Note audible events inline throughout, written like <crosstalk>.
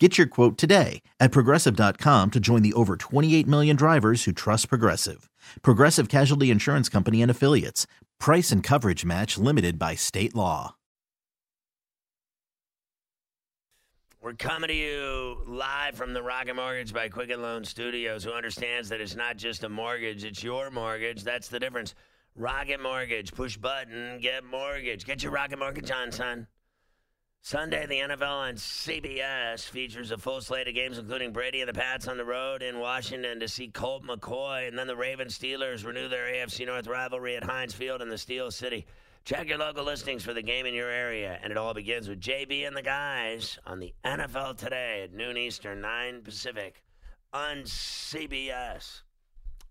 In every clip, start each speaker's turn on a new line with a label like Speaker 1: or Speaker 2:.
Speaker 1: Get your quote today at progressive.com to join the over 28 million drivers who trust Progressive. Progressive Casualty Insurance Company and Affiliates. Price and coverage match limited by state law.
Speaker 2: We're coming to you live from the Rocket Mortgage by Quicken Loan Studios, who understands that it's not just a mortgage, it's your mortgage. That's the difference. Rocket Mortgage, push button, get mortgage. Get your Rocket Mortgage on, son. Sunday, the NFL on CBS features a full slate of games, including Brady and the Pats on the road in Washington to see Colt McCoy, and then the Ravens Steelers renew their AFC North rivalry at Heinz Field in the Steel City. Check your local listings for the game in your area, and it all begins with JB and the guys on the NFL today at noon Eastern, 9 Pacific on CBS.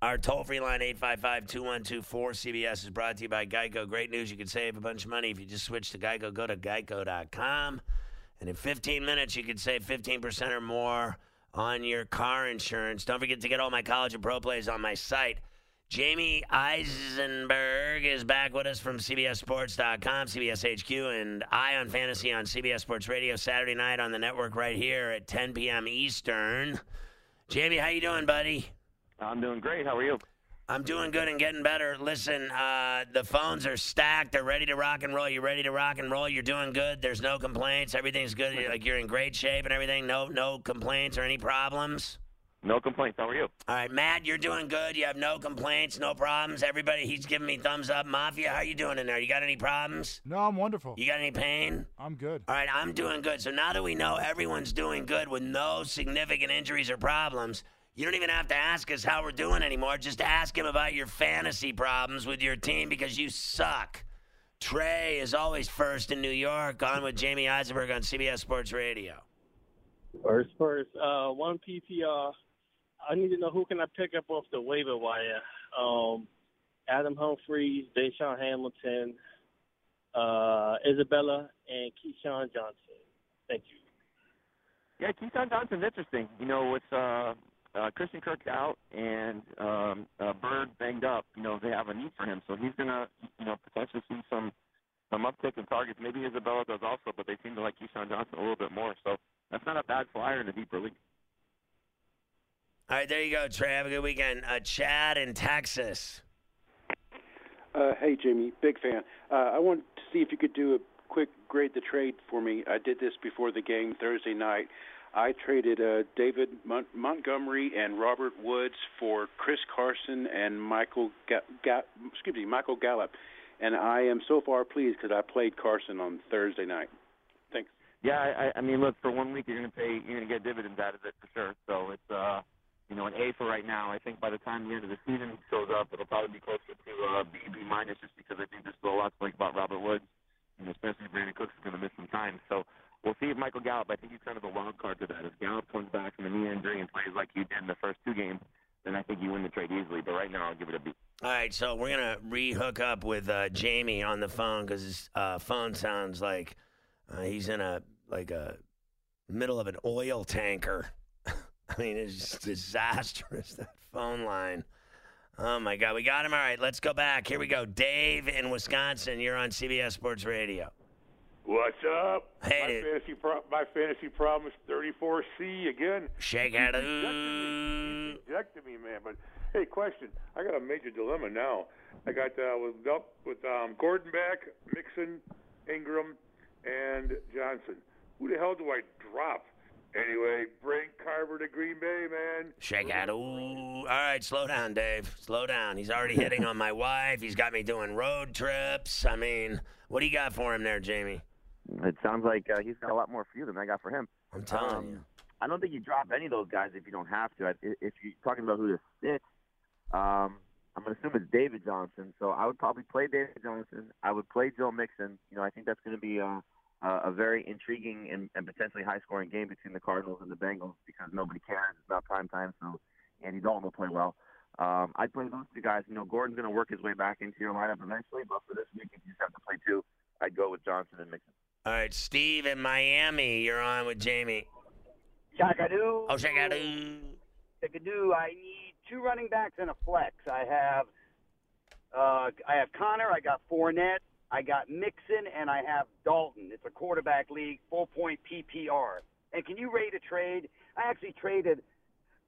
Speaker 2: Our toll free line, 855 212 4CBS, is brought to you by Geico. Great news. You can save a bunch of money if you just switch to Geico. Go to geico.com. And in 15 minutes, you can save 15% or more on your car insurance. Don't forget to get all my college and pro plays on my site. Jamie Eisenberg is back with us from CBSSports.com, CBS HQ, and Eye on Fantasy on CBS Sports Radio Saturday night on the network right here at 10 p.m. Eastern. Jamie, how you doing, buddy?
Speaker 3: I'm doing great. How are you?
Speaker 2: I'm doing good and getting better. Listen, uh, the phones are stacked. They're ready to rock and roll. You're ready to rock and roll. You're doing good. There's no complaints. Everything's good. You're, like you're in great shape and everything. No, no complaints or any problems.
Speaker 3: No complaints. How are you?
Speaker 2: All right, Matt, you're doing good. You have no complaints, no problems. Everybody, he's giving me thumbs up. Mafia, how you doing in there? You got any problems?
Speaker 4: No, I'm wonderful.
Speaker 2: You got any pain?
Speaker 4: I'm good.
Speaker 2: All right, I'm doing good. So now that we know everyone's doing good with no significant injuries or problems, you don't even have to ask us how we're doing anymore. Just ask him about your fantasy problems with your team because you suck. Trey is always first in New York. On with Jamie Eisenberg on CBS Sports Radio.
Speaker 5: First, first, uh, one PPR. I need to know who can I pick up off the waiver wire. Um, Adam Humphries, DaeSean Hamilton, uh, Isabella, and KeeSean Johnson. Thank you.
Speaker 3: Yeah, KeeSean Johnson's interesting. You know, with uh, uh, Christian Kirk out and um, uh, Byrd banged up, you know, they have a need for him. So he's going to, you know, potentially see some some uptick in targets. Maybe Isabella does also, but they seem to like KeeSean Johnson a little bit more. So that's not a bad flyer in a deeper league.
Speaker 2: All right, there you go, Trey. Have a good weekend. Uh, Chad in Texas.
Speaker 6: Uh, hey, Jimmy, big fan. Uh, I wanted to see if you could do a quick grade the trade for me. I did this before the game Thursday night. I traded uh, David Mon- Montgomery and Robert Woods for Chris Carson and Michael Ga- Ga- excuse me Michael Gallup, and I am so far pleased because I played Carson on Thursday night. Thanks.
Speaker 3: Yeah, I, I mean, look, for one week you're going to pay, you're going to get dividends out of it for sure. So it's, uh, you know, an A for right now. I think by the time the end of the season shows up, it'll probably be closer to uh, B, B minus, just because I think there's still a lot to like about Robert Woods, and especially Brandin Cooks is going to miss some time. So we'll see if Michael Gallup. I think he's kind of a wild card to that. If Gallup comes back from a knee injury and plays like you did in the first two games, then I think you win the trade easily. But right now, I'll give it a B.
Speaker 2: All right, so we're gonna re-hook up with uh, Jamie on the phone because his uh, phone sounds like uh, he's in a like a middle of an oil tanker. <laughs> I mean, it's just disastrous that phone line. Oh my God, we got him. All right, let's go back. Here we go. Dave in Wisconsin. You're on CBS Sports Radio.
Speaker 7: What's up?
Speaker 2: Hey,
Speaker 7: my fantasy pro- my fantasy problem is 34C again.
Speaker 2: Shake
Speaker 7: He's
Speaker 2: out.
Speaker 7: Rejected me. He's rejected me, man. But hey, question. I got a major dilemma now. I got uh, with up with um, Gordon back, Mixon, Ingram, and Johnson. Who the hell do I drop? Anyway, bring Carver to Green Bay, man.
Speaker 2: Shake out. Ooh. All right, slow down, Dave. Slow down. He's already hitting on my <laughs> wife. He's got me doing road trips. I mean, what do you got for him there, Jamie?
Speaker 3: It sounds like uh, he's got a lot more for you than I got for him.
Speaker 2: I'm telling
Speaker 3: Um,
Speaker 2: you.
Speaker 3: I don't think you drop any of those guys if you don't have to. I- If you're talking about who to sit, um, I'm going to assume it's David Johnson. So I would probably play David Johnson. I would play Joe Mixon. You know, I think that's going to be a, a, a very intriguing and, and potentially high-scoring game between the Cardinals and the Bengals because nobody cares. It's not prime time, so Andy Dalton will play well. Um, I'd play those two guys. You know, Gordon's going to work his way back into your lineup eventually, but for this week, if you just have to play two, I'd go with Johnson and Mixon.
Speaker 2: All right, Steve in Miami, you're on with Jamie.
Speaker 8: Shakadoo.
Speaker 2: Oh, Shakadoo.
Speaker 8: Shakadoo. I need two running backs and a flex. I have uh, I have Connor. I got Fournette. I got Mixon, and I have Dalton. It's a quarterback league, full point PPR. And can you rate a trade? I actually traded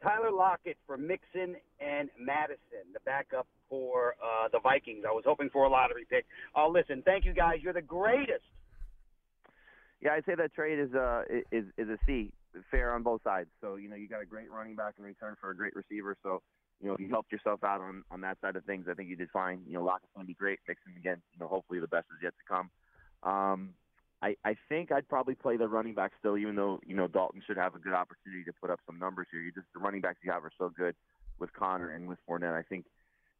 Speaker 8: Tyler Lockett for Mixon and Mattison, the backup for uh, the Vikings. I was hoping for a lottery pick. Oh, listen, thank you guys. You're the greatest.
Speaker 3: Yeah, I'd say that trade is uh is is a C, fair on both sides. So you know you got a great running back in return for a great receiver. So you know if you helped yourself out on on that side of things. I think you did fine. You know Lockett's going to be great. Mixon again. You know hopefully the best is yet to come. Um, I I think I'd probably play the running back still, even though you know Dalton should have a good opportunity to put up some numbers here. You just the running backs you have are so good with Connor and with Fournette. I think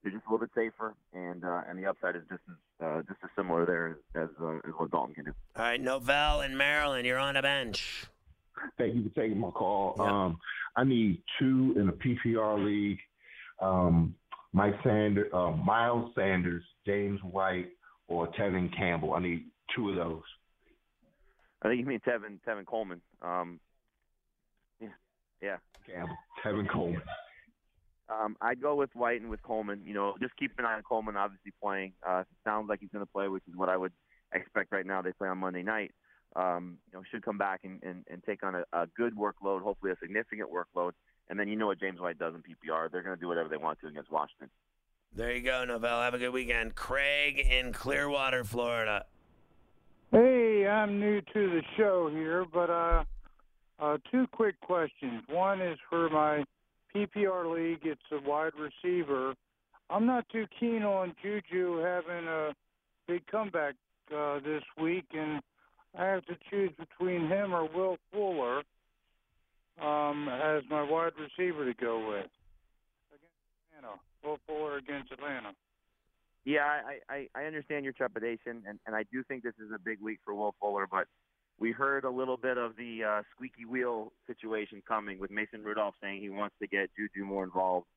Speaker 3: they're just a little bit safer, and uh, and the upside is just as uh, just as similar there as uh, as what Dalton can do.
Speaker 2: All right, Novell in Maryland, you're on a bench.
Speaker 9: Thank you for taking my call.
Speaker 2: Yeah.
Speaker 9: Um, I need two in a PPR league. Um, Mike Sanders, uh, Miles Sanders, James White, or Tevin Campbell. I need two of those.
Speaker 3: I think you mean Tevin Tevin Coleman. Um, yeah, yeah.
Speaker 9: Campbell, Tevin Coleman.
Speaker 3: Um, I'd go with White and with Coleman. You know, just keep an eye on Coleman, obviously playing. Uh, sounds like he's going to play, which is what I would expect right now. They play on Monday night. Um, you know, should come back and, and, and take on a, a good workload, hopefully a significant workload. And then you know what James White does in PPR. They're going to do whatever they want to against Washington.
Speaker 2: There you go, Novell. Have a good weekend. Craig in Clearwater, Florida.
Speaker 10: Hey, I'm new to the show here, but uh, uh, two quick questions. One is for my PPR league. It's a wide receiver. I'm not too keen on Juju having a big comeback uh, this week, and I have to choose between him or Will Fuller um, as my wide receiver to go with against Atlanta. Will Fuller against Atlanta.
Speaker 3: Yeah, I, I, I understand your trepidation, and, and I do think this is a big week for Will Fuller, but we heard a little bit of the uh, squeaky wheel situation coming with Mason Rudolph saying he wants to get Juju more involved.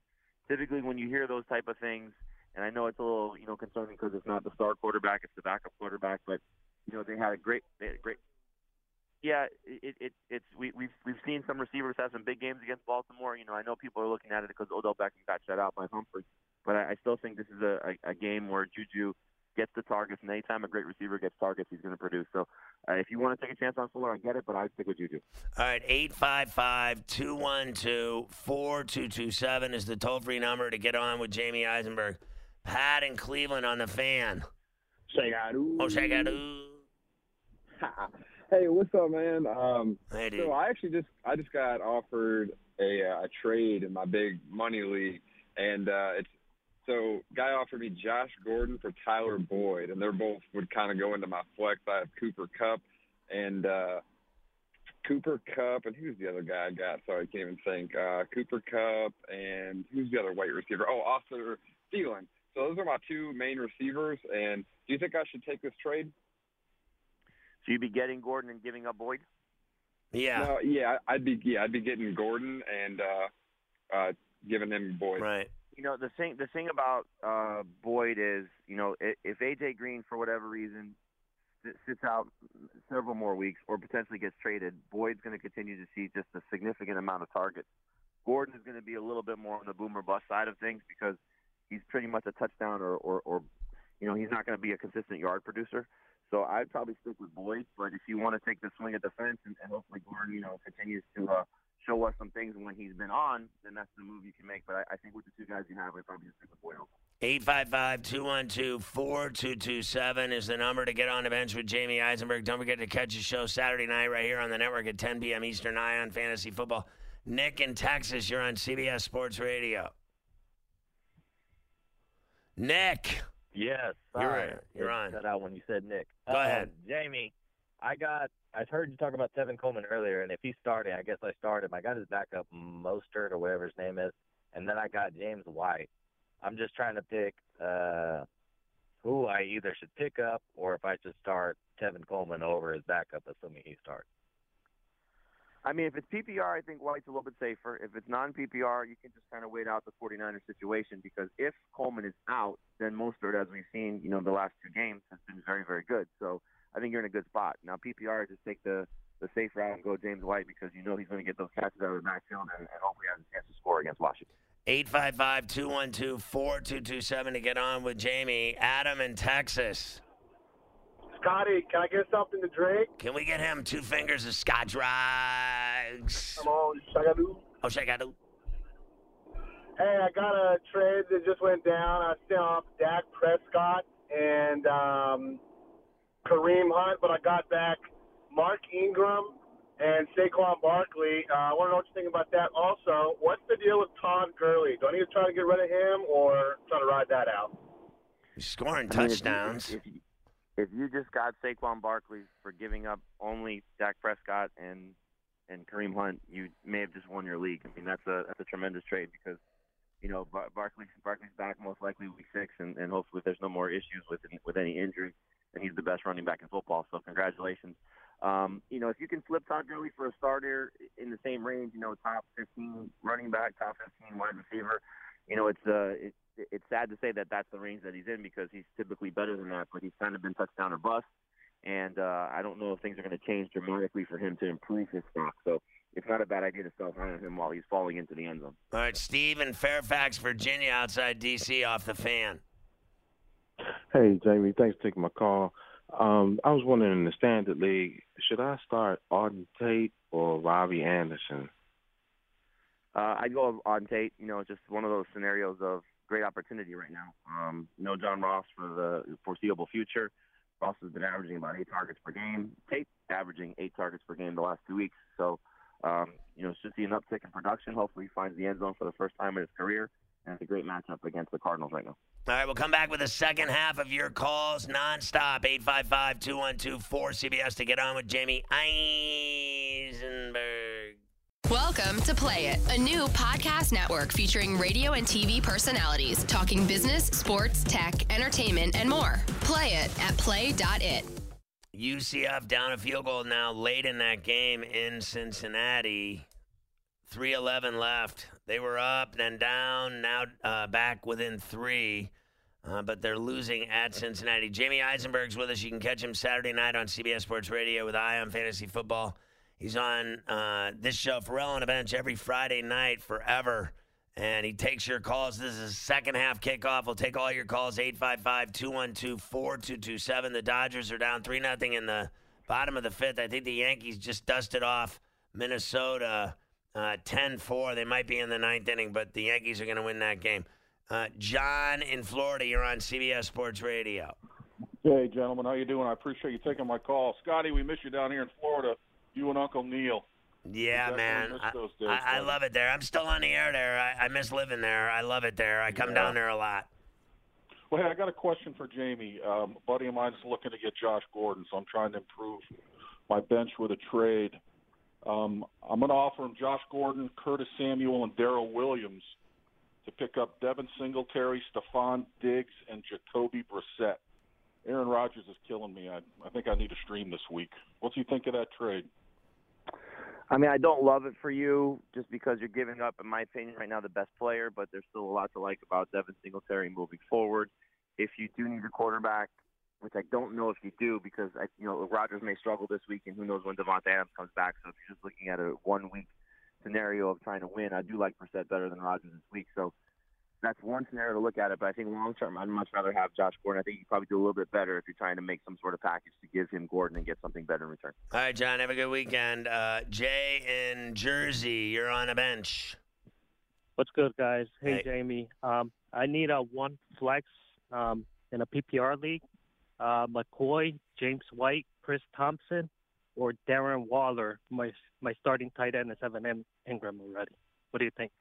Speaker 3: Typically, when you hear those type of things, and I know it's a little you know concerning because it's not the star quarterback, it's the backup quarterback, but you know they had a great, they had a great. Yeah, it, it it's we we've we've seen some receivers have some big games against Baltimore. You know, I know people are looking at it because Odell Beckham got shut out by Humphrey, but I, I still think this is a, a, a game where Juju gets the targets, and anytime a great receiver gets targets, he's going to produce. So, uh, if you want to take a chance on Fuller, I get it, but I'd stick with Juju.
Speaker 2: All right, 855 212 4227 is the toll free number to get on with Jamie Eisenberg. Pat in Cleveland on the fan.
Speaker 11: Shakadoo.
Speaker 2: Oh, Shakadoo. <laughs>
Speaker 11: hey, what's up, man? Um,
Speaker 2: Hey, dude.
Speaker 11: so I actually just I just got offered a, uh, a trade in my big money league, and uh, it's so guy offered me Josh Gordon for Tyler Boyd, and they're both would kind of go into my flex. I have Cooper Kupp and uh, Cooper Kupp, and who's the other guy I got? Sorry, I can't even think. Uh, Cooper Kupp and who's the other white receiver? Oh, Austin Thielen. So those are my two main receivers. And do you think I should take this trade?
Speaker 3: So you'd be getting Gordon and giving up Boyd?
Speaker 2: Yeah.
Speaker 11: No, yeah, I'd be yeah, I'd be getting Gordon and uh, uh, giving him Boyd.
Speaker 2: Right.
Speaker 3: You know the thing. The thing about uh, Boyd is, you know, if, AJ Green for whatever reason sits out several more weeks or potentially gets traded, Boyd's going to continue to see just a significant amount of targets. Gordon is going to be a little bit more on the boomer bust side of things because he's pretty much a touchdown or, or, or you know, he's not going to be a consistent yard producer. So I'd probably stick with Boyd. But if you want to take the swing at the fence and, and hopefully Gordon, you know, continues to uh, show us some things when he's been on, then that's the move you can make. But I, I think with the two guys you have, I'd probably just stick with Boyd. also.
Speaker 2: 855 212 4227 is the number to get on the bench with Jamie Eisenberg. Don't forget to catch the show Saturday night right here on the network at 10 p.m. Eastern Eye on Fantasy Football. Nick in Texas, you're on CBS Sports Radio. Nick.
Speaker 12: Yes,
Speaker 2: You're
Speaker 12: sorry.
Speaker 2: on. You're
Speaker 12: It
Speaker 2: on.
Speaker 12: Cut out when you said Nick.
Speaker 2: Go ahead.
Speaker 12: Um, Jamie. I got. I heard you talk about Tevin Coleman earlier, and if he's starting, I guess I started. him. I got his backup Mostert or whatever his name is, and then I got James White. I'm just trying to pick uh, who I either should pick up or if I should start Tevin Coleman over his backup, assuming he starts.
Speaker 3: I mean, if it's PPR, I think White's a little bit safer. If it's non-PPR, you can just kind of wait out the 49ers situation because if Coleman is out, then Mostert, as we've seen, you know, the last two games has been very, very good. So I think you're in a good spot. Now PPR, just take the the safe route and go James White because you know he's going to get those catches out of the backfield and, and hopefully has a chance to score against Washington.
Speaker 2: 855 212 4227 to get on with Jamie. Adam in Texas.
Speaker 13: Scotty, can I get something to drink?
Speaker 2: Can we get him two fingers of scotch rags?
Speaker 13: Come on, Shagadoo.
Speaker 2: Oh, Shagadu.
Speaker 13: Hey, I got a trade that just went down. I sent off Dak Prescott and um, Kareem Hunt, but I got back Mark Ingram and Saquon Barkley. Uh, I want to know what you think about that. Also, what's the deal with Todd Gurley? Do I need to try to get rid of him or try to ride that out?
Speaker 2: He's scoring
Speaker 3: I mean, if you-
Speaker 2: touchdowns.
Speaker 3: If you, if you just got Saquon Barkley for giving up only Dak Prescott and and Kareem Hunt, you may have just won your league. I mean, that's a that's a tremendous trade because you know Bar- Barkley Barkley's back most likely week six, and, and hopefully there's no more issues with with any injury, and he's the best running back in football. So congratulations. Um, you know, if you can flip Todd Gurley for a starter in the same range, you know, top 15 running back, top 15 wide receiver, you know, it's uh, it, it's sad to say that that's the range that he's in because he's typically better than that, but he's kind of been touchdown or bust. And uh, I don't know if things are going to change dramatically for him to improve his stock. So it's not a bad idea to sell high on him while he's falling into the end zone.
Speaker 2: All right, Steve in Fairfax, Virginia, outside D.C., off the fan.
Speaker 14: Hey, Jamie, thanks for taking my call. Um, I was wondering in the Standard League, should I start Auden Tate or Robbie Anderson?
Speaker 3: Uh, I'd go on Tate. You know, it's just one of those scenarios of great opportunity right now. Um, no John Ross for the foreseeable future. Ross has been averaging about eight targets per game. Tate averaging eight targets per game the last two weeks. So, um, you know, should see an uptick in production. Hopefully, he finds the end zone for the first time in his career. And it's a great matchup against the Cardinals right now.
Speaker 2: All right, we'll come back with the second half of your calls nonstop. 855 212 4CBS to get on with Jamie Eisenberg.
Speaker 15: Welcome to Play It, a new podcast network featuring radio and TV personalities talking business, sports, tech, entertainment, and more. Play it at play.it.
Speaker 2: UCF down a field goal now late in that game in Cincinnati. 311 left. They were up, then down, now uh, back within three. Uh, but they're losing at Cincinnati. Jamie Eisenberg's with us. You can catch him Saturday night on CBS Sports Radio with Eye on Fantasy Football. He's on uh, this show, Ferrall on a Bench, every Friday night forever. And he takes your calls. This is second half kickoff. We'll take all your calls 855 212 4227. The Dodgers are down 3 0 in the bottom of the fifth. I think the Yankees just dusted off Minnesota uh, 10 4. They might be in the ninth inning, but the Yankees are going to win that game. Uh, John in Florida, you're on CBS Sports Radio.
Speaker 16: Hey, gentlemen, how you doing? I appreciate you taking my call. Scotty, we miss you down here in Florida. You and Uncle Neil.
Speaker 2: Yeah, man. I,
Speaker 16: days,
Speaker 2: I, I love it there. I'm still on the air there. I, I miss living there. I love it there. I come
Speaker 16: Yeah.
Speaker 2: down there a lot.
Speaker 16: Well, hey, I got a question for Jamie. Um, a buddy of mine is looking to get Josh Gordon, so I'm trying to improve my bench with a trade. Um, I'm going to offer him Josh Gordon, Curtis Samuel, and Daryl Williams to pick up Devin Singletary, Stefon Diggs, and Jacoby Brissett. Aaron Rodgers is killing me. I, I think I need a stream this week. What's he think of that trade?
Speaker 3: I mean, I don't love it for you just because you're giving up, in my opinion, right now the best player, but there's still a lot to like about Devin Singletary moving forward. If you do need a quarterback, which I don't know if you do because I, you know Rodgers may struggle this week, and who knows when Davante Adams comes back. So if you're just looking at a one week scenario of trying to win, I do like Brissett better than Rodgers this week. So that's one scenario to look at it. But I think long term, I'd much rather have Josh Gordon. I think you probably do a little bit better if you're trying to make some sort of package to give him Gordon and get something better in return.
Speaker 2: All right, John, have a good weekend. Uh, Jay in Jersey, you're on a bench.
Speaker 17: What's good, guys? Hey,
Speaker 2: Hey.
Speaker 17: Jamie. Um, I need a one flex um, in a PPR league. Uh, McCoy, James White, Chris Thompson, or Darren Waller. My my starting tight end is Evan In- Engram already. What do you think?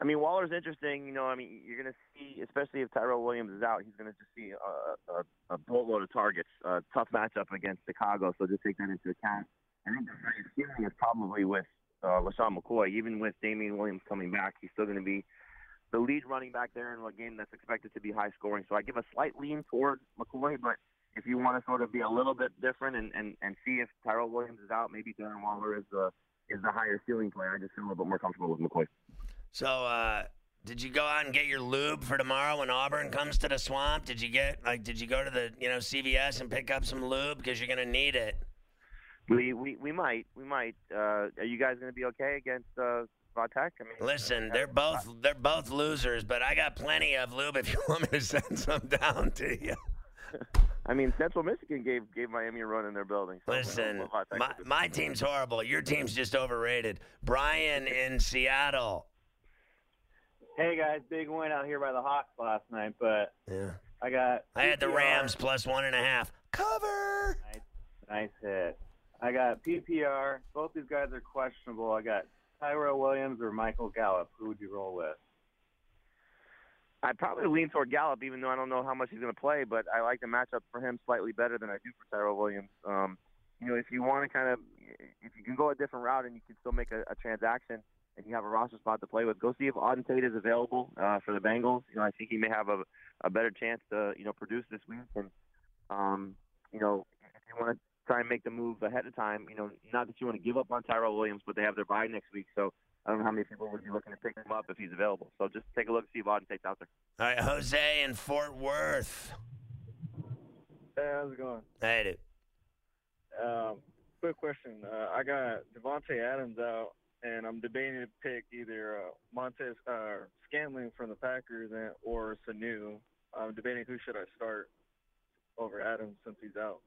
Speaker 3: I mean, Waller's interesting. You know, I mean, you're going to see, especially if Tyrell Williams is out, he's going to just see a, a, a boatload of targets. Uh, tough matchup against Chicago, so just take that into account. I think the highest ceiling is probably with uh, LeSean McCoy. Even with Damien Williams coming back, he's still going to be the lead running back there in a game that's expected to be high scoring. So I give a slight lean toward McCoy, but if you want to sort of be a little bit different and, and, and see if Tyrell Williams is out, maybe Darren Waller is the is the higher ceiling player. I just feel a little bit more comfortable with McCoy.
Speaker 2: So, uh, did you go out and get your lube for tomorrow when Auburn comes to the swamp? Did you get like did you go to the you know CVS and pick up some lube because you're gonna need it?
Speaker 3: We we, we might we might. Uh, are you guys going to be okay against uh, Vatek? I mean,
Speaker 2: Listen, they're both they're both losers, but I got plenty of lube if you <laughs> want me to send some down to you. <laughs>
Speaker 3: I mean, Central Michigan gave gave Miami a run in their building. So
Speaker 2: Listen, my, my team's horrible. Your team's just overrated. Brian in Seattle.
Speaker 18: Hey guys, big win out here by the Hawks last night, but
Speaker 2: yeah,
Speaker 18: I got.
Speaker 2: I had the Rams plus one and a half. Cover.
Speaker 18: Nice, nice hit. I got PPR. Both these guys are questionable. I got Tyrell Williams or Michael Gallup. Who would you roll with?
Speaker 3: I'd probably lean toward Gallup, even though I don't know how much he's going to play. But I like the matchup for him slightly better than I do for Tyrell Williams. Um, you know, if you want to kind of, if you can go a different route and you can still make a, a transaction and you have a roster spot to play with, go see if Auden Tate is available uh, for the Bengals. You know, I think he may have a, a better chance to, you know, produce this week. And, um, you know, if you want to try and make the move ahead of time, you know, not that you want to give up on Tyrell Williams, but they have their bye next week. So I don't know how many people would be looking to pick him up if he's available. So just take a look, see if Auden Tate's out there.
Speaker 2: All right, Jose in Fort Worth.
Speaker 19: Hey, how's it going?
Speaker 2: Hey, dude.
Speaker 19: Um, quick question. Uh, I got Davante Adams out, and I'm debating to pick either uh, Montez uh, Scantling from the Packers and, or Sanu. I'm debating who should I start over Adams since he's out.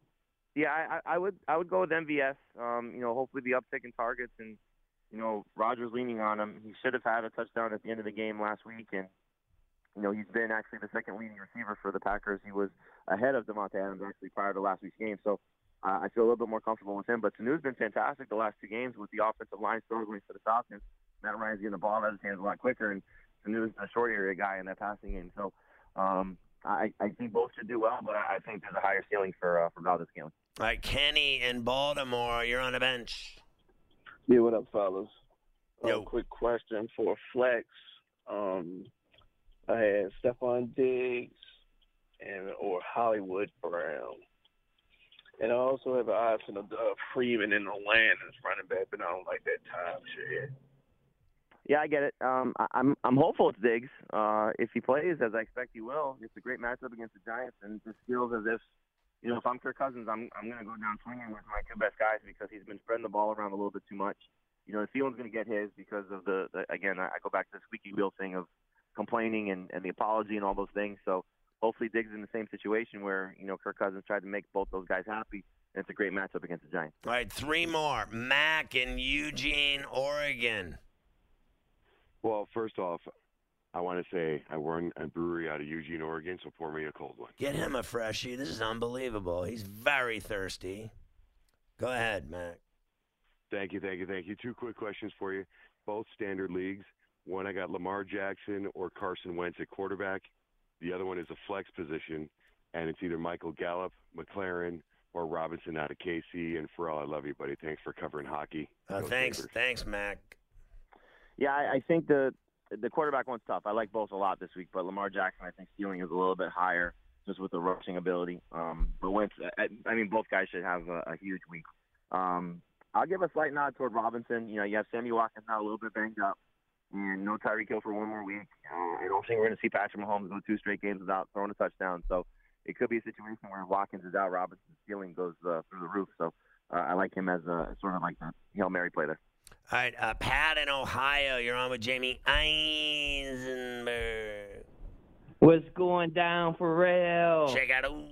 Speaker 3: Yeah, I, I I would I would go with MVS. Um, you know, hopefully the uptick in targets and you know Rodgers leaning on him. He should have had a touchdown at the end of the game last week, and you know he's been actually the second leading receiver for the Packers. He was ahead of Davante Adams actually prior to last week's game, so uh, I feel a little bit more comfortable with him. But Sanu's been fantastic the last two games with the offensive line struggling for the Falcons. Matt Ryan's getting the ball out of his hands a lot quicker, and Sanu's a short area guy in that passing game. So um, I, I think both should do well, but I think there's a higher ceiling for uh, for Valdes Scantling.
Speaker 2: All right, Kenny in Baltimore. You're on the bench.
Speaker 20: Yeah, what up, fellas? Um, quick question for Flex. Um, I had Stefon Diggs and or Hollywood Brown, and I also have an option of uh, Freeman in the land as running back, but I don't like that time shit.
Speaker 3: Yeah, I get it. Um, I, I'm I'm hopeful it's Diggs. Uh, if he plays as I expect he will, it's a great matchup against the Giants, and it just feels as if, you know, if I'm Kirk Cousins, I'm I'm going to go down swinging with my two best guys because he's been spreading the ball around a little bit too much. You know, Thielen's going to get his because of the, the again, I I go back to the squeaky wheel thing of complaining and and the apology and all those things. So hopefully Diggs is in the same situation where you know Kirk Cousins tried to make both those guys happy, and it's a great matchup against the Giants.
Speaker 2: All right, three more. Mac in Eugene, Oregon.
Speaker 21: Well, first off, I want to say I run a brewery out of Eugene, Oregon, so pour me a cold one.
Speaker 2: Get him a freshie. This is unbelievable. He's very thirsty. Go ahead, Mac.
Speaker 21: Thank you, thank you, thank you. Two quick questions for you. Both standard leagues. One, I got Lamar Jackson or Carson Wentz at quarterback. The other one is a flex position, and it's either Michael Gallup, McLaurin, or Robinson out of KC. And Ferrall, I love you, buddy. Thanks for covering hockey.
Speaker 2: Uh, thanks,
Speaker 21: Sabres.
Speaker 2: thanks, Mac.
Speaker 3: Yeah, I, I think the the quarterback one's tough. I like both a lot this week, but Lamar Jackson, I think ceiling is a little bit higher just with the rushing ability. Um, but Wentz, I, mean, both guys should have a, a huge week. Um, I'll give a slight nod toward Robinson. You know, you have Sammy Watkins now a little bit banged up, and no Tyreek Hill for one more week. Uh, I don't think we're going to see Patrick Mahomes go two straight games without throwing a touchdown. So it could be a situation where Watkins is out, Robinson's ceiling goes uh, through the roof. So uh, I like him as a sort of like that hail mary play there.
Speaker 2: All right, uh, Pat in Ohio. You're on with Jamie Eisenberg.
Speaker 22: What's going down for real?
Speaker 2: Check out. Ooh.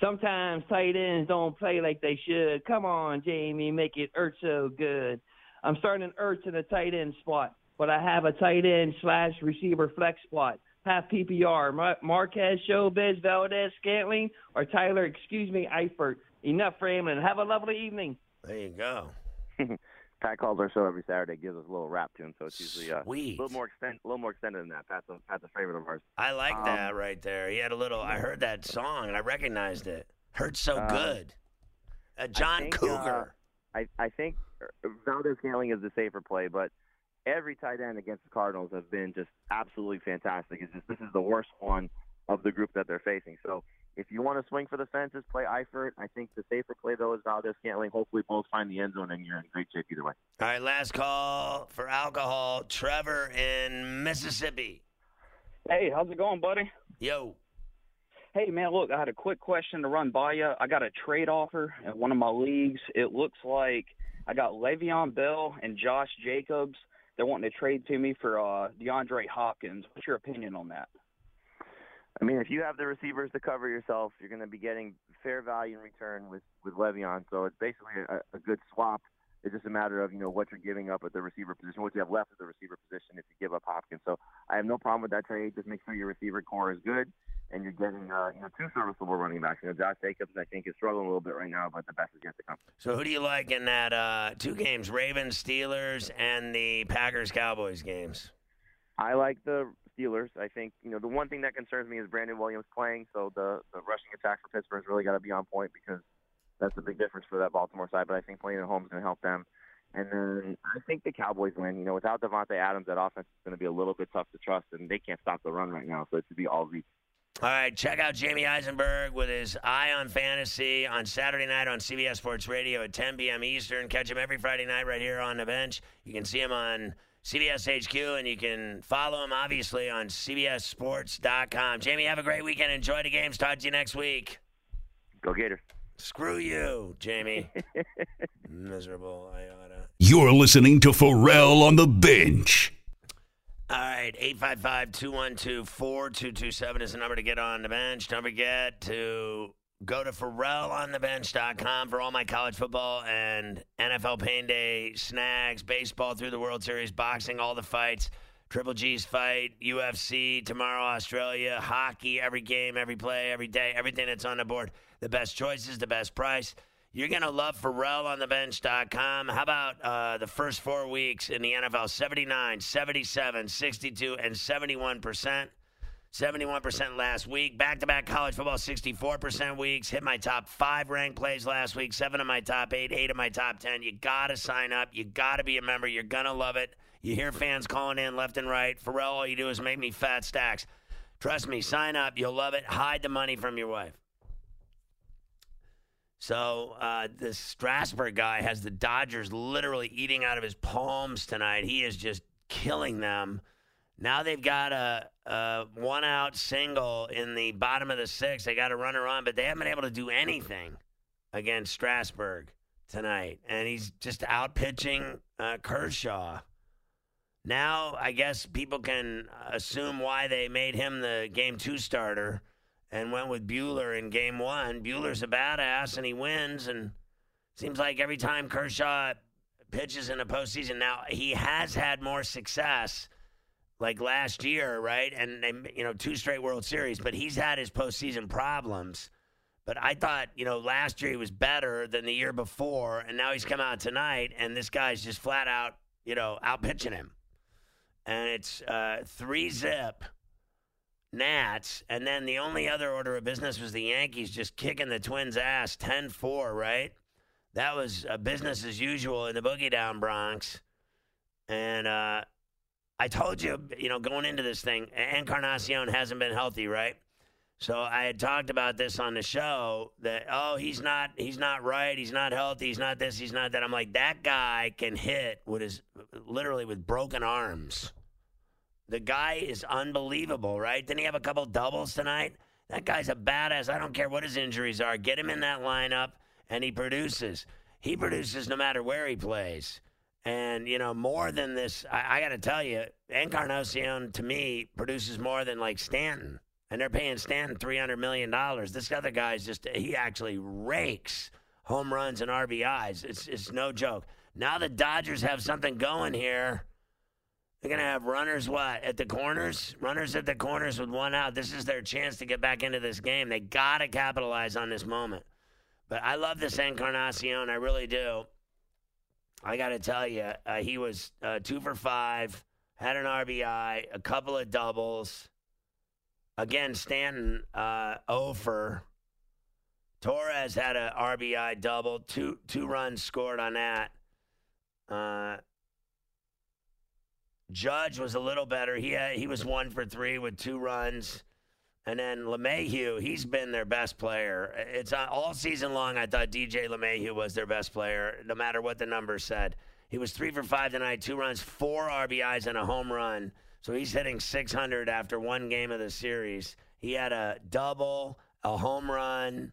Speaker 22: Sometimes tight ends don't play like they should. Come on, Jamie, make it hurt so good. I'm starting Ertz in a tight end spot, but I have a tight end slash receiver flex spot. Half PPR. Mar- Marquez, Showbiz, Valdez, Scantling, or Tyler, excuse me, Eifert. Enough rambling. Have a lovely evening.
Speaker 2: There you go. <laughs>
Speaker 3: Pat calls our show every Saturday, gives us a little rap tune, so it's usually uh, a little more extend, a little more extended than that. Pat's a, Pat's a favorite of ours.
Speaker 2: I like
Speaker 3: Um,
Speaker 2: that right there. He had a little. I heard that song and I recognized it. Heard so
Speaker 3: Uh,
Speaker 2: good. Uh, John
Speaker 3: think,
Speaker 2: Cougar.
Speaker 3: Uh, I I think Valdes Scantling is the safer play, but every tight end against the Cardinals have been just absolutely fantastic. It's just this is the worst one of the group that they're facing. So If you want to swing for the fences, play Eifert. I think the safer play though is Valdes Scantling. Hopefully, both find the end zone, and you're in great shape either way.
Speaker 2: All right, last call for alcohol. Trevor in Mississippi.
Speaker 23: Hey, how's it going, buddy?
Speaker 2: Yo.
Speaker 23: Hey, man, look, I had a quick question to run by you. I got a trade offer in one of my leagues. It looks like I got Le'Veon Bell and Josh Jacobs. They're wanting to trade to me for uh, DeAndre Hopkins. What's your opinion on that?
Speaker 3: I mean, if you have the receivers to cover yourself, you're going to be getting fair value in return with with Le'Veon. So it's basically a, a good swap. It's just a matter of you know what you're giving up at the receiver position, what you have left at the receiver position if you give up Hopkins. So I have no problem with that trade. Just make sure your receiver core is good and you're getting uh, you know two serviceable running backs. You know, Josh Jacobs I think is struggling a little bit right now, but the best is yet to come.
Speaker 2: So who do you like in that uh, two games, Ravens, Steelers, and the Packers Cowboys games?
Speaker 3: I like the Steelers. I think you know the one thing that concerns me is Brandon Williams playing, so the the rushing attack for Pittsburgh's really got to be on point because that's a big difference for that Baltimore side. But I think playing at home is going to help them. And then I think the Cowboys win. You know, without Davante Adams, that offense is going to be a little bit tough to trust, and they can't stop the run right now. So it should be all Zeke.
Speaker 2: All right, check out Jamie Eisenberg with his Eye on Fantasy on Saturday night on CBS Sports Radio at 10 p.m. Eastern. Catch him every Friday night right here on the bench. You can see him on CBS HQ, and you can follow him, obviously, on CBSSports.com. Jamie, have a great weekend. Enjoy the games. Talk to you next week.
Speaker 3: Go Gators.
Speaker 2: Screw you, Jamie. <laughs> Miserable iota.
Speaker 24: You're listening to Ferrall on the bench.
Speaker 2: All right, 855 212 4227 is the number to get on the bench. Don't forget to go to FerrallOnTheBench.com for all my college football and NFL Pain Day snags, baseball through the World Series, boxing, all the fights, Triple G's fight, UFC, tomorrow, Australia, hockey, every game, every play, every day, everything that's on the board. The best choices, the best price. You're going to love FerrallOnTheBench.com. How about uh, the first four weeks in the NFL? 79, 77, 62, and 71%. 71% last week. Back to back college football, 64% weeks. Hit my top five ranked plays last week, seven of my top eight, eight of my top 10. You got to sign up. You got to be a member. You're going to love it. You hear fans calling in left and right. Ferrall, all you do is make me fat stacks. Trust me, sign up. You'll love it. Hide the money from your wife. So uh, this Strasburg guy has the Dodgers literally eating out of his palms tonight. He is just killing them. Now they've got a, a one out single in the bottom of the sixth. They got a runner on, but they haven't been able to do anything against Strasburg tonight. And he's just out pitching uh, Kershaw. Now, I guess people can assume why they made him the game two starter and went with Buehler in game one. Buehler's a badass and he wins. And seems like every time Kershaw pitches in a postseason, now he has had more success like last year, right? And, and you know, two straight World Series, but he's had his postseason problems. But I thought, you know, last year he was better than the year before, and now he's come out tonight, and this guy's just flat out, you know, out pitching him. And it's uh, three zip Nats, and then the only other order of business was the Yankees just kicking the Twins' ass 10 4, right? That was uh, business as usual in the Boogie Down Bronx. And uh, I told you, you know, going into this thing, Encarnacion hasn't been healthy, right? So I had talked about this on the show that oh he's not he's not right he's not healthy he's not this he's not that I'm like that guy can hit with his literally with broken arms. The guy is unbelievable, right? Didn't he have a couple doubles tonight? That guy's a badass. I don't care what his injuries are. Get him in that lineup and he produces. He produces no matter where he plays. And, you know, more than this, I, I got to tell you, Encarnacion to me produces more than like Stanton. And they're paying Stanton $300 million. This other guy's just, he actually rakes home runs and RBIs. It's, it's no joke. Now the Dodgers have something going here. They're going to have runners, what, at the corners? Runners at the corners with one out. This is their chance to get back into this game. They got to capitalize on this moment. But I love this Encarnacion. I really do. I got to tell you, uh, he was uh, two for five, had an RBI, a couple of doubles. Again, Stanton, uh, over. Torres had a RBI double, two two runs scored on that. Uh, Judge was a little better. He had, he was one for three with two runs. And then LeMahieu, he's been their best player. It's uh, all season long. I thought DJ LeMahieu was their best player, no matter what the numbers said. He was three for five tonight, two runs, four RBIs, and a home run. So he's hitting 600 after one game of the series. He had a double, a home run,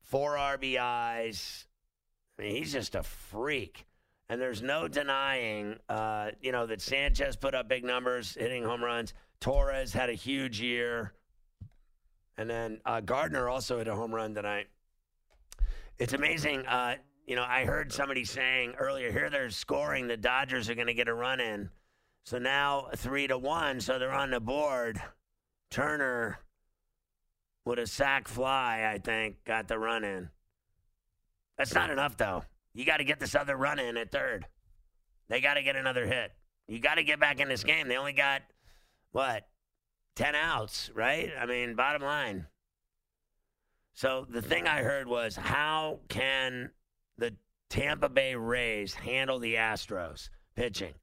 Speaker 2: four RBIs. I mean, he's just a freak. And there's no denying, uh, you know, that Sanchez put up big numbers, hitting home runs. Torres had a huge year. And then uh, Gardner also hit a home run tonight. It's amazing. Uh, you know, I heard somebody saying earlier here they're scoring. The Dodgers are going to get a run in. So now three to one. So they're on the board. Turner with a sac fly, I think, got the run in. That's not enough, though. You got to get this other run in at third. They got to get another hit. You got to get back in this game. They only got, what, 10 outs, right? I mean, bottom line. So the thing I heard was how can the Tampa Bay Rays handle the Astros pitching?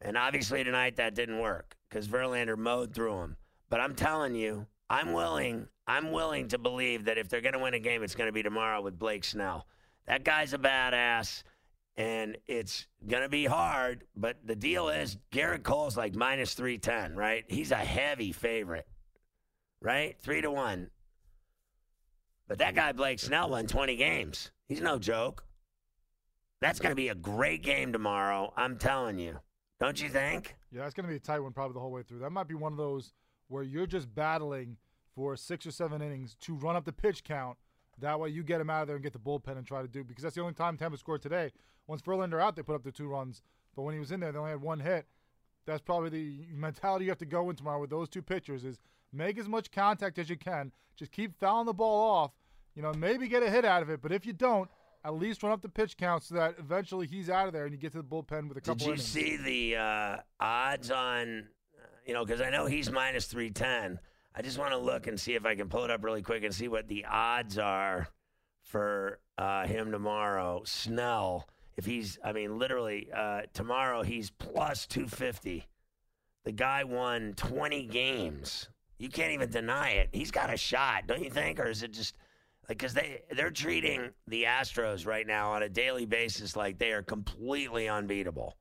Speaker 2: And obviously tonight that didn't work because Verlander mowed through them. But I'm telling you, I'm willing, I'm willing to believe that if they're going to win a game, it's going to be tomorrow with Blake Snell. That guy's a badass, and it's going to be hard. But the deal is, Gerrit Cole's like minus 310, right? He's a heavy favorite, right? Three to one. But that guy, Blake Snell, won 20 games. He's no joke. That's going to be a great game tomorrow. I'm telling you. Don't you think?
Speaker 4: Yeah, that's going to be a tight one probably the whole way through. That might be one of those where you're just battling for six or seven innings to run up the pitch count. That way you get him out of there and get the bullpen and try to do because that's the only time Tampa scored today. Once Verlander out, they put up the two runs. But when he was in there, they only had one hit. That's probably the mentality you have to go in tomorrow with those two pitchers is make as much contact as you can. Just keep fouling the ball off. You know, maybe get a hit out of it. But if you don't, at least run up the pitch count so that eventually he's out of there and you get to the bullpen with a couple.
Speaker 2: Did you
Speaker 4: innings.
Speaker 2: see the uh, odds on, uh, you know, because I know he's minus 310. I just want to look and see if I can pull it up really quick and see what the odds are for uh, him tomorrow. Snell, if he's, I mean, literally, uh, tomorrow he's plus 250. The guy won 20 games. You can't even deny it. He's got a shot, don't you think? Or is it just like because they they're treating the Astros right now on a daily basis like they are completely unbeatable.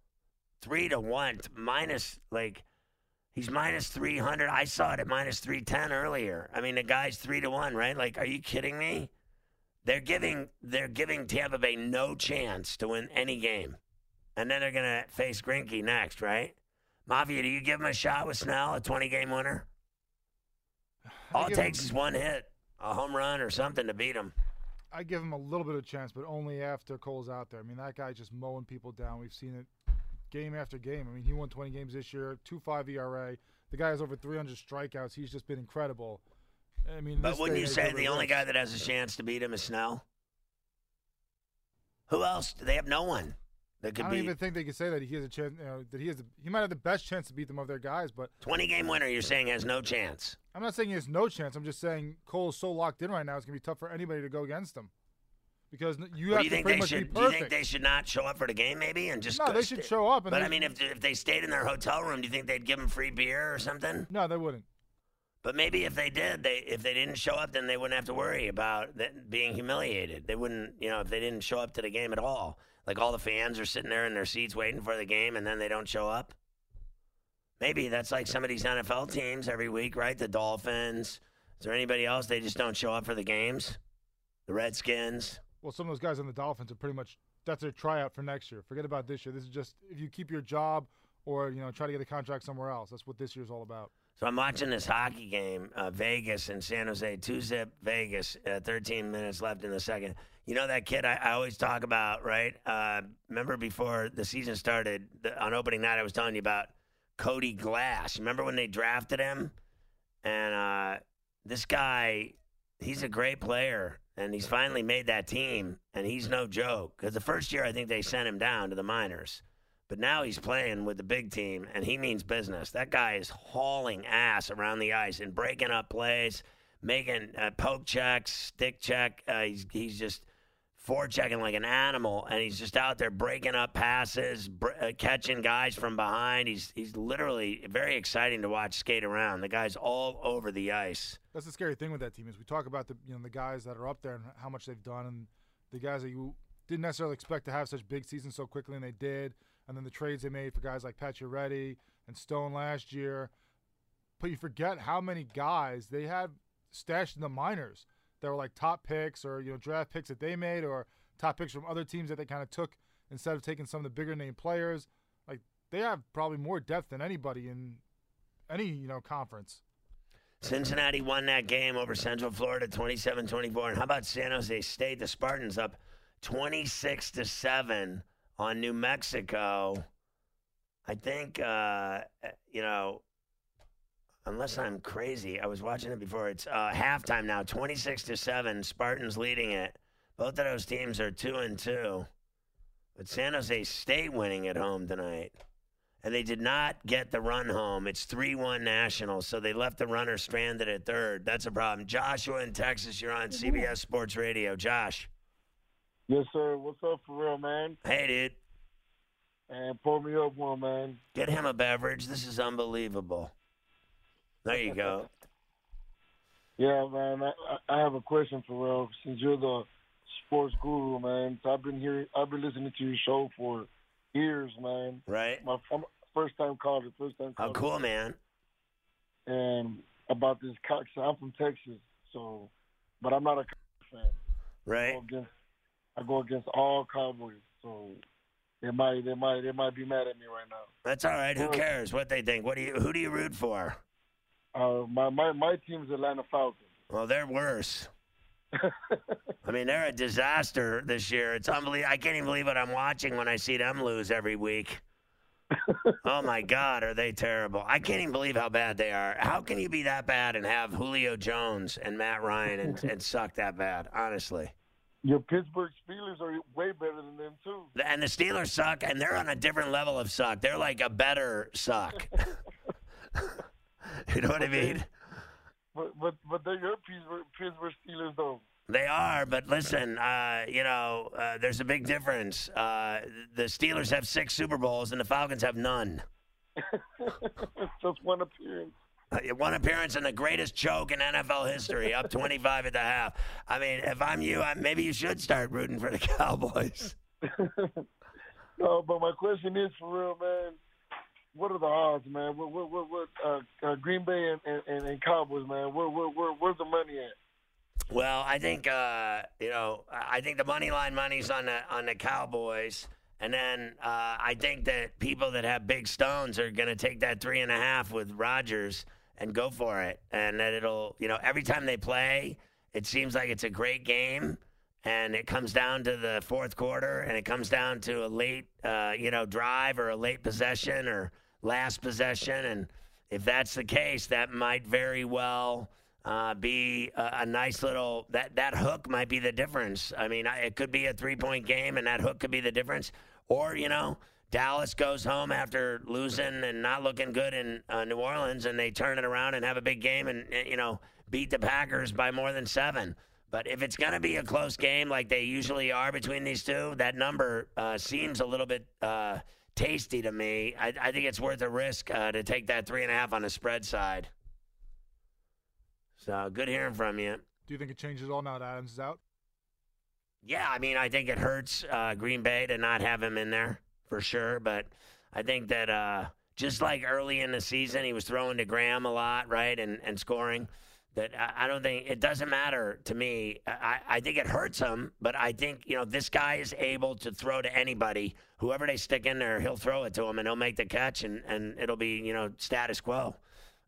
Speaker 2: Three to one, minus like he's minus three hundred. I saw it at minus three ten earlier. I mean the guy's three to one, right? Like, are you kidding me? They're giving they're giving Tampa Bay no chance to win any game, and then they're gonna face Greinke next, right? Mafia, do you give him a shot with Snell, a twenty game winner? All it takes
Speaker 4: him-
Speaker 2: is one hit, a home run or something to beat him.
Speaker 4: I give him a little bit of chance, but only after Cole's out there. I mean, that guy's just mowing people down. We've seen it game after game. I mean, he won 20 games this year, 2.5 ERA. The guy has over 300 strikeouts. He's just been incredible. I mean,
Speaker 2: But wouldn't you say the only guy that has a chance to beat him is Snell? Who else? They have no one that could I
Speaker 4: don't
Speaker 2: beat.
Speaker 4: even think they could say that he has a chance. You know, that he has. The, he might have the best chance to beat them of their guys, but
Speaker 2: 20 game winner, you're saying has no chance.
Speaker 4: I'm not saying he has no chance. I'm just saying Cole is so locked in right now. It's gonna be tough for anybody to go against him because you have
Speaker 2: do you
Speaker 4: to
Speaker 2: think
Speaker 4: pretty
Speaker 2: they
Speaker 4: much
Speaker 2: should?
Speaker 4: be
Speaker 2: Do you think they should not show up for the game, maybe, and just?
Speaker 4: No, they should
Speaker 2: sta-
Speaker 4: show up and
Speaker 2: But I mean, if if they stayed in their hotel room, do you think they'd give them free beer or something?
Speaker 4: no, they wouldn't.
Speaker 2: But maybe if they did, they if they didn't show up, then they wouldn't have to worry about being humiliated. They wouldn't, you know, if they didn't show up to the game at all. Like all the fans are sitting there in their seats waiting for the game, and then they don't show up. Maybe that's like some of these NFL teams every week, right? The Dolphins. Is there anybody else? They just don't show up for the games. The Redskins.
Speaker 4: Well, some of those guys on the Dolphins are pretty much that's their tryout for next year. Forget about this year. This is just if you keep your job or you know try to get a contract somewhere else. That's what this year's all about.
Speaker 2: So I'm watching this hockey game, uh, Vegas and San Jose, two zip Vegas. Uh, 13 minutes left in the second. You know that kid I, I always talk about, right? Uh, remember before the season started the, on opening night, I was telling you about Cody Glass. Remember when they drafted him? And uh, this guy, he's a great player, and he's finally made that team, and he's no joke. Because the first year, I think they sent him down to the minors. But now he's playing with the big team, and he means business. That guy is hauling ass around the ice and breaking up plays, making uh, poke checks, stick check. Uh, he's he's just forechecking like an animal, and he's just out there breaking up passes, br- uh, catching guys from behind. He's he's literally very exciting to watch skate around. The guy's all over the ice.
Speaker 4: That's the scary thing with that team is we talk about the you know the guys that are up there and how much they've done, and the guys that you didn't necessarily expect to have such big seasons so quickly, and they did. And then the trades they made for guys like Pacioretty and Stone last year. But you forget how many guys they had stashed in the minors that were like top picks or you know draft picks that they made or top picks from other teams that they kind of took instead of taking some of the bigger name players. Like they have probably more depth than anybody in any you know conference.
Speaker 2: Cincinnati won that game over Central Florida 27-24. And how about San Jose State? The Spartans up 26 to 7 on New Mexico. I think uh, you know unless I'm crazy, I was watching it before. It's uh, halftime now, 26 to 7. Spartans leading it. Both of those teams are 2 and 2. But San Jose State winning at home tonight. And they did not get the run home. It's 3 1 Nationals, so they left the runner stranded at third. That's a problem. Joshua in Texas, you're on CBS Sports Radio. Josh.
Speaker 25: Yes, sir. What's up for real, man?
Speaker 2: Hey, dude.
Speaker 25: And pour me up one, man.
Speaker 2: Get him a beverage. This is unbelievable. There you go. <laughs>
Speaker 25: Yeah, man. I, I have a question for real. Since you're the sports guru, man, so I've been here. I've been listening to your show for years, man.
Speaker 2: Right.
Speaker 25: My I'm first time caller, first time oh, caller.
Speaker 2: Oh, cool, man.
Speaker 25: And about this, I'm from Texas, so, but I'm not a fan.
Speaker 2: Right.
Speaker 25: I go against, I go against all Cowboys, so they might, they might, they might be mad at me right now.
Speaker 2: That's all right. Who cares what they think? What do you? Who do you root for?
Speaker 25: Uh, my my my team's Atlanta Falcons.
Speaker 2: Well, they're worse. <laughs> I mean, they're a disaster this year. It's unbelievable. I can't even believe what I'm watching when I see them lose every week. <laughs> oh my God, are they terrible? I can't even believe how bad they are. How can you be that bad and have Julio Jones and Matt Ryan and, and suck that bad? Honestly.
Speaker 25: Your Pittsburgh Steelers are way better than them too.
Speaker 2: And the Steelers suck, and they're on a different level of suck. They're like a better suck. <laughs> <laughs> you know what I mean?
Speaker 25: But but but they're your Pittsburgh, Pittsburgh Steelers though.
Speaker 2: They are, but listen, uh, you know, uh, there's a big difference. Uh, the Steelers have six Super Bowls, and the Falcons have none. <laughs>
Speaker 25: Just one appearance. <laughs>
Speaker 2: One appearance and the greatest choke in NFL history, up 25 at the half. I mean, if I'm you, I, maybe you should start rooting for the <laughs> Cowboys. <laughs>
Speaker 25: No, but my question is for real, man. What are the odds, man? What what what, what uh, uh, Green Bay and, and, and Cowboys, man? Where, where where where's the money at?
Speaker 2: Well, I think uh, you know, I think the money line money's on the on the Cowboys, and then uh, I think that people that have big stones are going to take that three and a half with Rodgers and go for it, and that it'll you know every time they play, it seems like it's a great game. And it comes down to the fourth quarter, and it comes down to a late, uh, you know, drive or a late possession or last possession. And if that's the case, that might very well uh, be a, a nice little that that hook might be the difference. I mean, I, it could be a three point game, and that hook could be the difference. Or you know, Dallas goes home after losing and not looking good in uh, New Orleans, and they turn it around and have a big game, and uh, you know, beat the Packers by more than seven. But if it's going to be a close game like they usually are between these two, that number uh, seems a little bit uh, tasty to me. I, I think it's worth a risk uh, to take that three and a half on the spread side. So good hearing from you.
Speaker 4: Do you think it changes all now that Adams is out?
Speaker 2: Yeah, I mean, I think it hurts uh, Green Bay to not have him in there for sure. But I think that uh, just like early in the season, he was throwing to Graham a lot, right, and and scoring. That I, I don't think it doesn't matter to me. I, I think it hurts him, but I think you know this guy is able to throw to anybody. Whoever they stick in there, he'll throw it to him, and he'll make the catch, and and it'll be you know status quo.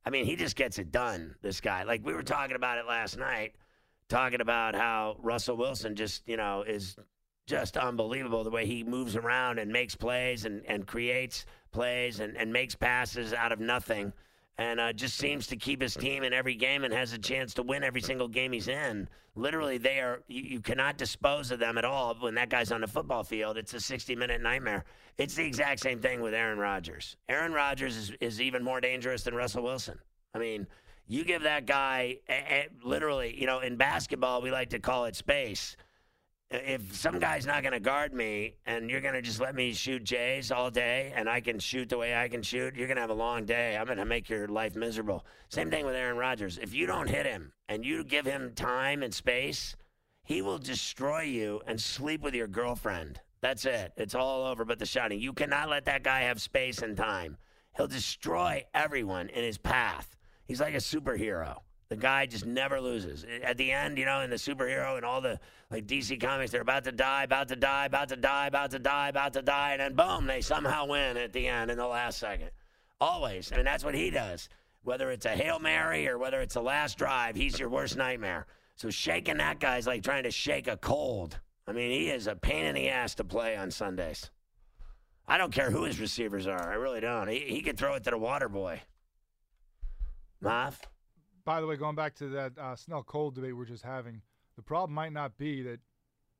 Speaker 2: I mean, he just gets it done. This guy, like we were talking about it last night, talking about how Russell Wilson just you know is just unbelievable the way he moves around and makes plays and, and creates plays and, and makes passes out of nothing and uh, just seems to keep his team in every game and has a chance to win every single game he's in. Literally, they are you, you cannot dispose of them at all when that guy's on the football field. It's a 60 minute nightmare. It's the exact same thing with Aaron Rodgers. Aaron Rodgers is, is even more dangerous than Russell Wilson. I mean, you give that guy a, a, literally, you know, in basketball, we like to call it space. If some guy's not going to guard me and you're going to just let me shoot Jays all day and I can shoot the way I can shoot, you're going to have a long day. I'm going to make your life miserable. Same thing with Aaron Rodgers. If you don't hit him and you give him time and space, he will destroy you and sleep with your girlfriend. That's it. It's all over but the shouting. You cannot let that guy have space and time. He'll destroy everyone in his path. He's like a superhero. The guy just never loses. At the end, you know, in the superhero and all the like DC comics, they're about to die, about to die, about to die, about to die, about to die, and then boom, they somehow win at the end in the last second. Always. I mean, that's what he does. Whether it's a Hail Mary or whether it's a last drive, he's your worst nightmare. So shaking that guy's like trying to shake a cold. I mean, he is a pain in the ass to play on Sundays. I don't care who his receivers are. I really don't. He, he could throw it to the water boy. Moth?
Speaker 4: By the way, going back to that uh, Snell Cole debate we're just having, the problem might not be that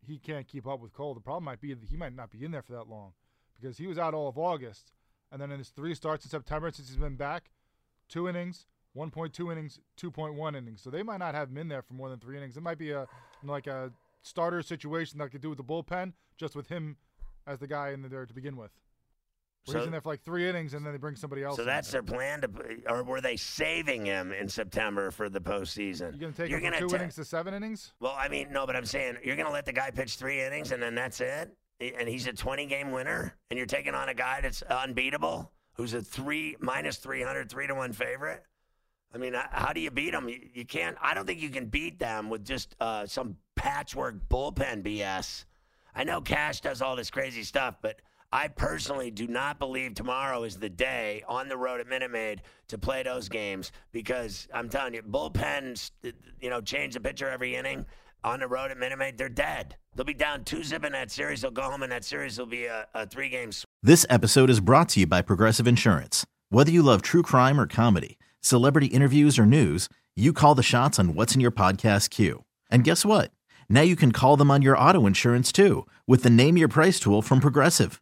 Speaker 4: he can't keep up with Cole. The problem might be that he might not be in there for that long because he was out all of August, and then in his three starts in September since he's been back, two innings, 1.2 innings, 2.1 innings. So they might not have him in there for more than three innings. It might be a like a starter situation that could do with the bullpen, just with him as the guy in there to begin with.
Speaker 2: So-
Speaker 4: he's in there for like three innings, and then they bring somebody else.
Speaker 2: So that's
Speaker 4: there.
Speaker 2: their plan to, or were they saving him in September for the postseason?
Speaker 4: You're gonna take
Speaker 2: You're
Speaker 4: him from
Speaker 2: gonna
Speaker 4: two
Speaker 2: ta-
Speaker 4: innings to seven innings.
Speaker 2: Well, I mean, no, but I'm saying you're going to let the guy pitch three innings and then that's it, and he's a 20 game winner, and you're taking on a guy that's unbeatable, who's a three minus 300, three to one favorite. I mean, how do you beat them? You, you can't. I don't think you can beat them with just uh, some patchwork bullpen BS. I know Cash does all this crazy stuff, but I personally do not believe tomorrow is the day on the road at Minute Maid to play those games because I'm telling you, bullpens, you know, change the pitcher every inning on the road at Minute Maid, they're dead. They'll be down two zip in that series. They'll go home, and that series will be a, a three game
Speaker 1: This episode is brought to you by Progressive Insurance. Whether you love true crime or comedy, celebrity interviews or news, you call the shots on what's in your podcast queue. And guess what? Now you can call them on your auto insurance too with the Name Your Price tool from Progressive.